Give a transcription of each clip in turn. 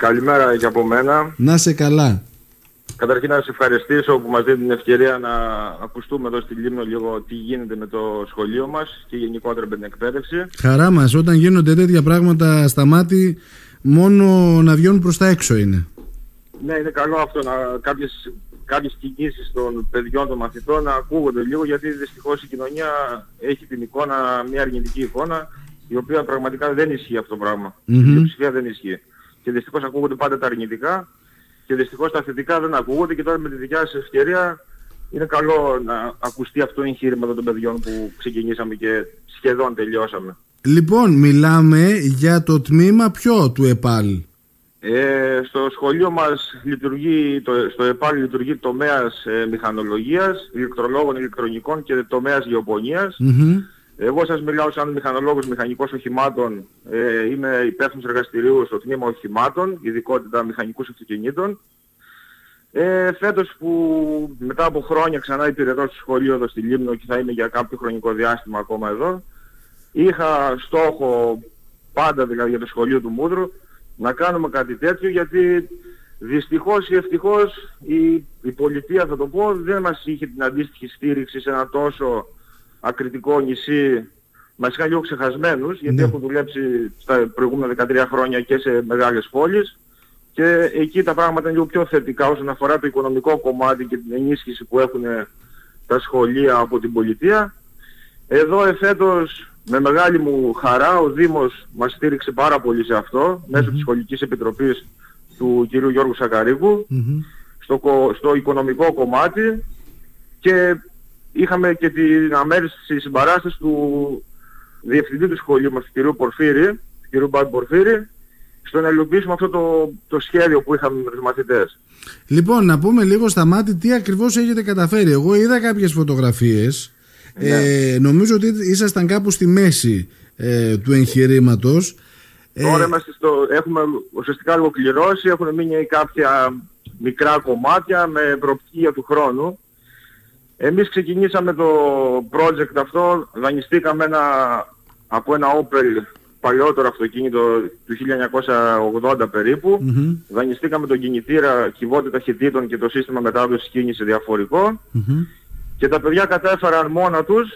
Καλημέρα και από μένα. Να σε καλά. Καταρχήν να σε ευχαριστήσω που μας δίνει την ευκαιρία να ακουστούμε εδώ στη Λίμνο λίγο τι γίνεται με το σχολείο μας και γενικότερα με την εκπαίδευση. Χαρά μας, όταν γίνονται τέτοια πράγματα στα μάτι, μόνο να βγαίνουν προς τα έξω είναι. Ναι, είναι καλό αυτό να κάποιες, κάποιες κινήσεις των παιδιών των μαθητών να ακούγονται λίγο γιατί δυστυχώς η κοινωνία έχει την εικόνα, μια αρνητική εικόνα η οποία πραγματικά δεν ισχύει αυτό το πράγμα. Η πλειοψηφία δεν ισχύει. Και δυστυχώς ακούγονται πάντα τα αρνητικά και δυστυχώς τα θετικά δεν ακούγονται και τώρα με τη δικιά σας ευκαιρία είναι καλό να ακουστεί αυτό το εγχείρημα των παιδιών που ξεκινήσαμε και σχεδόν τελειώσαμε. Λοιπόν, μιλάμε για το τμήμα ποιο του ΕΠΑΛ; Ε, στο σχολείο μας λειτουργεί, το, στο ΕΠΑΛ λειτουργεί τομέας ε, μηχανολογίας, ηλεκτρολόγων, ηλεκτρονικών και τομέας εγώ σας μιλάω σαν μηχανολόγος μηχανικός οχημάτων. Ε, είμαι υπεύθυνος εργαστηρίου στο τμήμα οχημάτων, ειδικότητα μηχανικούς αυτοκινήτων. Ε, φέτος που μετά από χρόνια ξανά υπηρετώ στο σχολείο εδώ στη Λίμνο και θα είμαι για κάποιο χρονικό διάστημα ακόμα εδώ, είχα στόχο πάντα δηλαδή για το σχολείο του Μούδρου να κάνουμε κάτι τέτοιο γιατί δυστυχώς ή ευτυχώς η, η πολιτεία θα το πω δεν μας είχε την αντίστοιχη στήριξη σε ένα τόσο ακριτικό νησί μας είχαν λίγο ξεχασμένους γιατί ναι. έχουν δουλέψει στα προηγούμενα 13 χρόνια και σε μεγάλες πόλεις και εκεί τα πράγματα είναι λίγο πιο θετικά όσον αφορά το οικονομικό κομμάτι και την ενίσχυση που έχουν τα σχολεία από την πολιτεία. Εδώ εφέτος με μεγάλη μου χαρά ο Δήμος μας στήριξε πάρα πολύ σε αυτό μέσω της Σχολικής Επιτροπής του κ. Γιώργου στο, στο οικονομικό κομμάτι και είχαμε και την αμέριστη συμπαράσταση του διευθυντή του σχολείου μας, του κ. Πορφύρη, του κ. Μπάντ Πορφύρη, στο να υλοποιήσουμε αυτό το, το σχέδιο που είχαμε με τους μαθητές. Λοιπόν, να πούμε λίγο στα μάτια τι ακριβώς έχετε καταφέρει. Εγώ είδα κάποιες φωτογραφίες. Ναι. Ε, νομίζω ότι ήσασταν κάπου στη μέση ε, του εγχειρήματος. Τώρα είμαστε στο, έχουμε ουσιαστικά ολοκληρώσει, έχουν μείνει κάποια μικρά κομμάτια με προοπτική του χρόνου. Εμείς ξεκινήσαμε το project αυτό, δανειστήκαμε ένα, από ένα Opel παλιότερο αυτοκίνητο του 1980 περίπου. Mm-hmm. Δανειστήκαμε τον κινητήρα κυβότητα ταχυτήτων και το σύστημα μετάδοσης κίνηση Και τα παιδιά κατέφεραν μόνα τους,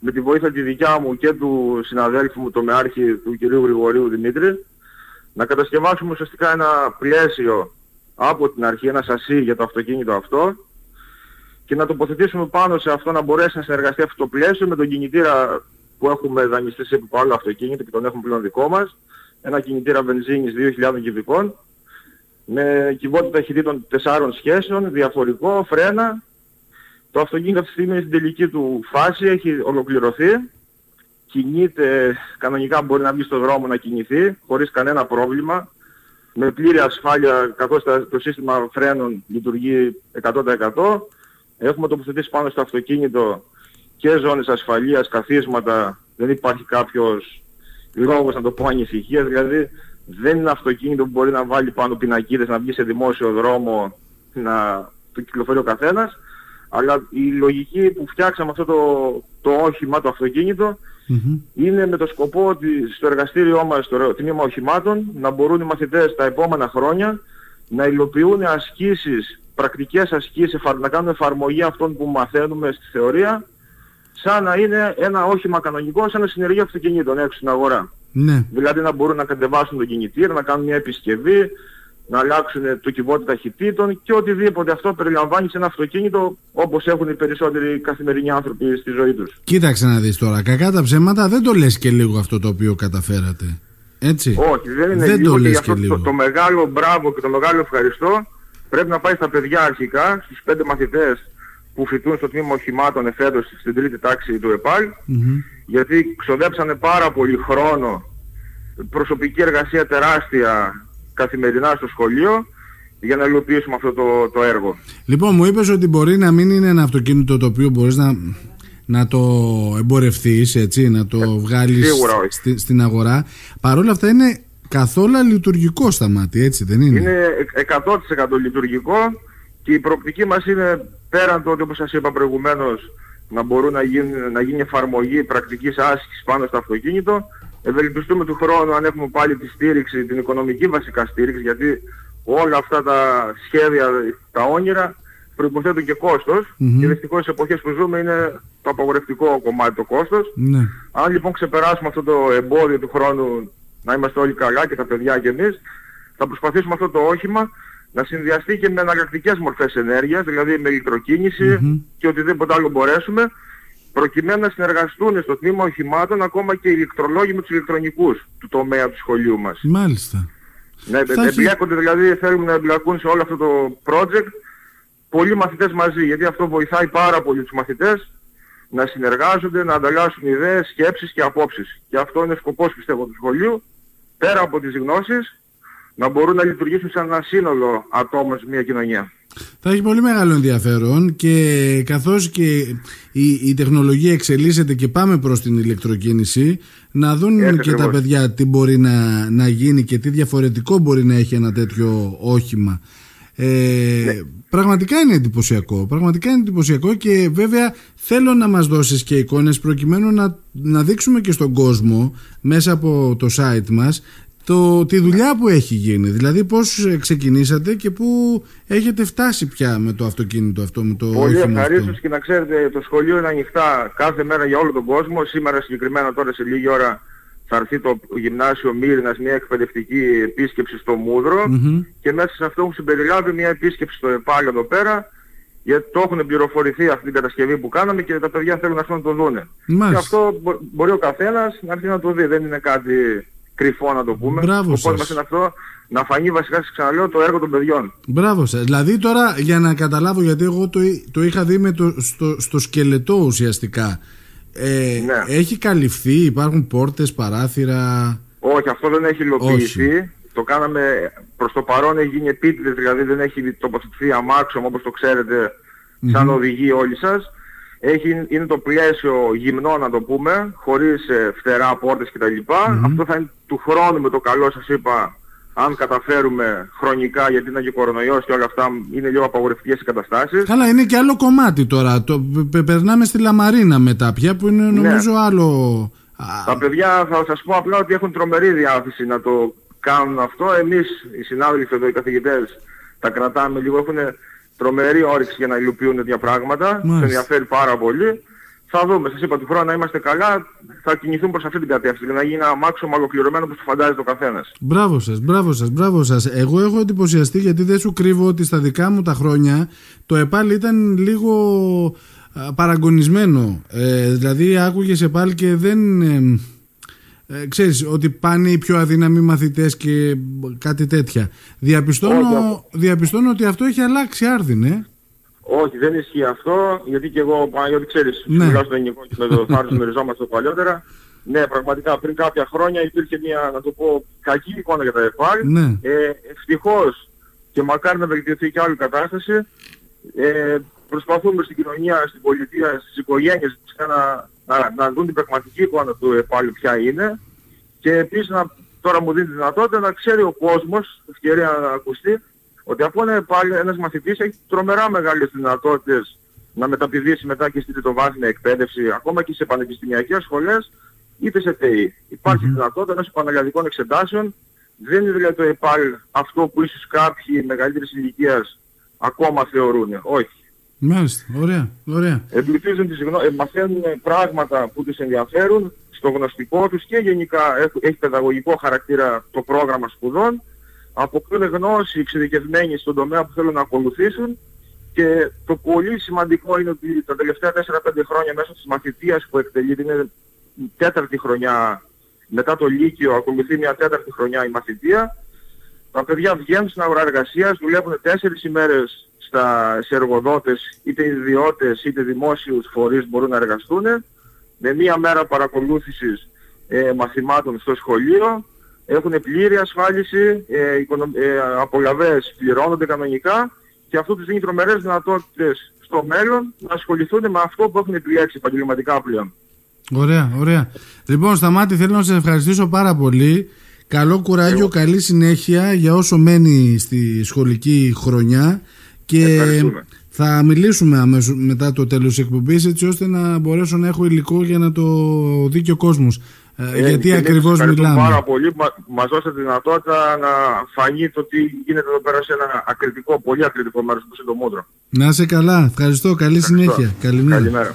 με τη βοήθεια τη δικιά μου και του συναδέλφου μου, το μεάρχη του κ. Γρηγορίου Δημήτρη, να κατασκευάσουμε ουσιαστικά ένα πλαίσιο από την αρχή, ένα σασί για το αυτοκίνητο αυτό, και να τοποθετήσουμε πάνω σε αυτό να μπορέσει να συνεργαστεί αυτό το πλαίσιο με τον κινητήρα που έχουμε δανειστεί σε άλλο αυτοκίνητο και τον έχουμε πλέον δικό μας. Ένα κινητήρα βενζίνης 2.000 κυβικών με κυβότητα ταχυτήτων 4 σχέσεων, διαφορικό, φρένα. Το αυτοκίνητο αυτή τη στιγμή είναι στην τελική του φάση, έχει ολοκληρωθεί. Κινείται, κανονικά μπορεί να βγει στο δρόμο να κινηθεί, χωρίς κανένα πρόβλημα. Με πλήρη ασφάλεια, καθώς το σύστημα φρένων λειτουργεί 100%. Έχουμε τοποθετήσει πάνω στο αυτοκίνητο και ζώνες ασφαλείας, καθίσματα, δεν υπάρχει κάποιος λόγος να το πω ανησυχίας, δηλαδή δεν είναι αυτοκίνητο που μπορεί να βάλει πάνω πινακίδες, να βγει σε δημόσιο δρόμο, να το κυκλοφορεί ο καθένας, αλλά η λογική που φτιάξαμε αυτό το, το όχημα, το αυτοκίνητο, είναι με το σκοπό ότι στο εργαστήριό μας, στο τμήμα οχημάτων, να μπορούν οι μαθητές τα επόμενα χρόνια να υλοποιούν ασκήσεις πρακτικές ασκήσεις, να κάνουμε εφαρμογή αυτών που μαθαίνουμε στη θεωρία, σαν να είναι ένα όχημα κανονικό, σαν ένα συνεργείο αυτοκινήτων έξω στην αγορά. Ναι. Δηλαδή να μπορούν να κατεβάσουν τον κινητήρα, να κάνουν μια επισκευή, να αλλάξουν το κυβότιο ταχυτήτων και οτιδήποτε αυτό περιλαμβάνει σε ένα αυτοκίνητο όπως έχουν οι περισσότεροι καθημερινοί άνθρωποι στη ζωή τους. Κοίταξε να δεις τώρα, κακά τα ψέματα δεν το λες και λίγο αυτό το οποίο καταφέρατε. Έτσι. Όχι, δεν είναι δεν λίγο το λες και, αυτό και λίγο. Το, το μεγάλο μπράβο και το μεγάλο ευχαριστώ πρέπει να πάει στα παιδιά αρχικά, στους πέντε μαθητές που φοιτούν στο τμήμα οχημάτων εφέτος στην τρίτη τάξη του ΕΠΑΛ, γιατί ξοδέψανε πάρα πολύ χρόνο, προσωπική εργασία τεράστια καθημερινά στο σχολείο, για να υλοποιήσουμε αυτό το, το έργο. Λοιπόν, μου είπες ότι μπορεί να μην είναι ένα αυτοκίνητο το οποίο μπορείς να, να το εμπορευτείς, έτσι, να το ε, βγάλεις στη, στην αγορά. Παρ' όλα αυτά είναι καθόλου λειτουργικό στα μάτια, έτσι δεν είναι; Είναι 100% λειτουργικό και η προοπτική μας είναι πέραν το ότι όπως σας είπα προηγουμένως να μπορούν να γίνει, να γίνει εφαρμογή πρακτικής άσκησης πάνω στο αυτοκίνητο ευελπιστούμε του χρόνου αν έχουμε πάλι τη στήριξη, την οικονομική βασικά στήριξη, γιατί όλα αυτά τα σχέδια, τα όνειρα προϋποθέτουν και κόστος mm-hmm. και δυστυχώς στις εποχές που ζούμε είναι το απαγορευτικό κομμάτι το κόστος. Ναι. Αν λοιπόν ξεπεράσουμε αυτό το εμπόδιο του χρόνου να είμαστε όλοι καλά και τα παιδιά και εμείς, θα προσπαθήσουμε αυτό το όχημα να συνδυαστεί και με αναλλακτικές μορφές ενέργειας, δηλαδή με ηλεκτροκίνηση mm-hmm. και οτιδήποτε άλλο μπορέσουμε, προκειμένου να συνεργαστούν στο τμήμα οχημάτων ακόμα και οι ηλεκτρολόγοι με τους ηλεκτρονικούς του τομέα του σχολείου μας. Μάλιστα. Ναι, εμπλέκονται δηλαδή, θέλουν να εμπλακούν σε όλο αυτό το project πολλοί μαθητές μαζί, γιατί αυτό βοηθάει πάρα πολύ τους μαθητές να συνεργάζονται, να ανταλλάσσουν ιδέες, σκέψεις και απόψεις. Και αυτό είναι σκοπός πιστεύω του σχολείου, πέρα από τις γνώσεις, να μπορούν να λειτουργήσουν σαν ένα σύνολο ατόμων σε μια κοινωνία. Θα έχει πολύ μεγάλο ενδιαφέρον και καθώς και η, η τεχνολογία εξελίσσεται και πάμε προς την ηλεκτροκίνηση να δουν και τα παιδιά τι μπορεί να, να γίνει και τι διαφορετικό μπορεί να έχει ένα τέτοιο όχημα. Ε, ναι. Πραγματικά είναι εντυπωσιακό. Πραγματικά είναι εντυπωσιακό και βέβαια θέλω να μας δώσεις και εικόνες προκειμένου να, να δείξουμε και στον κόσμο μέσα από το site μας το, τη δουλειά που έχει γίνει. Δηλαδή πώς ξεκινήσατε και πού έχετε φτάσει πια με το αυτοκίνητο αυτό, με το Πολύ ευχαρίστως και να ξέρετε το σχολείο είναι ανοιχτά κάθε μέρα για όλο τον κόσμο. Σήμερα συγκεκριμένα τώρα σε λίγη ώρα θα έρθει το γυμνάσιο Μύρινας μια εκπαιδευτική επίσκεψη στο μουδρο και μέσα σε αυτό έχουν συμπεριλάβει μια επίσκεψη στο ΕΠΑΛ εδώ πέρα γιατί το έχουν πληροφορηθεί αυτή την κατασκευή που κάναμε και τα παιδιά θέλουν να έρθουν να το δούνε. Και αυτό μπορεί ο καθένας να έρθει να το δει. Δεν είναι κάτι κρυφό να το πούμε. Μπράβο Οπότε μας είναι αυτό να φανεί βασικά σας ξαναλέω το έργο των παιδιών. Μπράβο σας. Δηλαδή τώρα για να καταλάβω γιατί εγώ το, το είχα δει με το, στο, στο σκελετό ουσιαστικά. Ε, ναι. Έχει καλυφθεί, υπάρχουν πόρτες, παράθυρα; Όχι, αυτό δεν έχει υλοποιηθεί. Το κάναμε προς το παρόν έχει γίνει επίτηδες, δηλαδή δεν έχει τοποθετηθεί αμάξωμα όπως το ξέρετε σαν mm-hmm. οδηγεί όλοι σας. Έχει, είναι το πλαίσιο γυμνό να το πούμε, χωρίς ε, φτερά, πόρτες κτλ. mm Αυτό θα είναι του χρόνου με το καλό σας είπα αν καταφέρουμε χρονικά, γιατί είναι και κορονοϊός και όλα αυτά είναι λίγο απαγορευτικές οι καταστάσεις. Καλά, είναι και άλλο κομμάτι τώρα. Το, περνάμε στη Λαμαρίνα μετά πια που είναι ναι. νομίζω άλλο... Τα παιδιά θα σας πω απλά ότι έχουν τρομερή διάθεση να το κάνουν αυτό. Εμείς οι συνάδελφοι εδώ, οι καθηγητές, τα κρατάμε λίγο, έχουν τρομερή όρεξη για να υλοποιούν τέτοια πράγματα. Μας ενδιαφέρει πάρα πολύ. Θα δούμε. Σας είπα του χρόνου να είμαστε καλά. Θα κινηθούν προς αυτή την κατεύθυνση. Για να γίνει ένα μάξιμο ολοκληρωμένο όπως το φαντάζεται ο καθένας. Μπράβο σας, μπράβο σας, μπράβο σας. Εγώ έχω εντυπωσιαστεί γιατί δεν σου κρύβω ότι στα δικά μου τα χρόνια το ΕΠΑΛ ήταν λίγο παραγωνισμένο. Ε, δηλαδή άκουγες ΕΠΑΛ και δεν... Ε, ε, ξέρεις ότι πάνε οι πιο αδύναμοι μαθητές και κάτι τέτοια. Διαπιστώνω, διαπιστώνω ότι αυτό έχει αλλάξει άρδιν, ε. Όχι, δεν ισχύει αυτό, γιατί και εγώ, γιατί ξέρεις, ναι. μιλάω στο ελληνικό και με το θάρρος μεριζόμαστε παλιότερα. Ναι, πραγματικά πριν κάποια χρόνια υπήρχε μια, να το πω, κακή εικόνα για τα ΕΠΑΛ. Ναι. Ε, ευτυχώς και μακάρι να βελτιωθεί και άλλη κατάσταση. Ε, προσπαθούμε στην κοινωνία, στην πολιτεία, στις οικογένειες να, να, να δουν την πραγματική εικόνα του ΕΠΑΛ ποια είναι. Και επίσης να, τώρα μου δίνει τη δυνατότητα να ξέρει ο κόσμος, ευκαιρία να ακουστεί, ότι αφού είναι πάλι ένας μαθητής έχει τρομερά μεγάλες δυνατότητες να μεταπηδήσει μετά και στην τριτοβάθμια εκπαίδευση, ακόμα και σε πανεπιστημιακές σχολές, είτε σε ΤΕΗ. Υπάρχει mm-hmm. δυνατότητα ενός επαναλλαδικών εξετάσεων. Δεν είναι δηλαδή το ΕΠΑΛ αυτό που ίσως κάποιοι μεγαλύτερης ηλικίας ακόμα θεωρούν. Όχι. Μάλιστα, ωραία, ωραία. Εμπλουτίζουν τις γνω... ε, μαθαίνουν πράγματα που τους ενδιαφέρουν στο γνωστικό τους και γενικά έχει παιδαγωγικό χαρακτήρα το πρόγραμμα σπουδών αποκτούν γνώση εξειδικευμένη στον τομέα που θέλουν να ακολουθήσουν και το πολύ σημαντικό είναι ότι τα τελευταία 4-5 χρόνια μέσω της μαθητείας που εκτελείται είναι η τέταρτη χρονιά μετά το Λύκειο ακολουθεί μια τέταρτη χρονιά η μαθητεία τα παιδιά βγαίνουν στην αγορά εργασίας, δουλεύουν 4 ημέρες στα, σε εργοδότες, είτε ιδιώτες είτε δημόσιους φορείς μπορούν να εργαστούν με μία μέρα παρακολούθησης ε, μαθημάτων στο σχολείο έχουν πλήρη ασφάλιση, ε, ε, απολαβές πληρώνονται κανονικά και αυτό τους δίνει τρομερές δυνατότητες στο μέλλον να ασχοληθούν με αυτό που έχουν επιλέξει επαγγελματικά πλέον. Ωραία, ωραία. Λοιπόν, Σταμάτη, θέλω να σας ευχαριστήσω πάρα πολύ. Καλό κουράγιο, καλή συνέχεια για όσο μένει στη σχολική χρονιά και θα μιλήσουμε αμέσως μετά το τέλος της εκπομπής έτσι ώστε να μπορέσω να έχω υλικό για να το δει και ο κόσμος. Ε, γιατί ακριβώς μιλάμε; πάρα πολύ μα, μας δώσατε τη δυνατότητα να φανεί το τι γίνεται εδώ πέρα σε ένα ακριτικό, πολύ ακριτικό μέρος του Συντομούτρο. Να είσαι καλά. Ευχαριστώ. Καλή συνέχεια. Καλημέρα. Καλημέρα.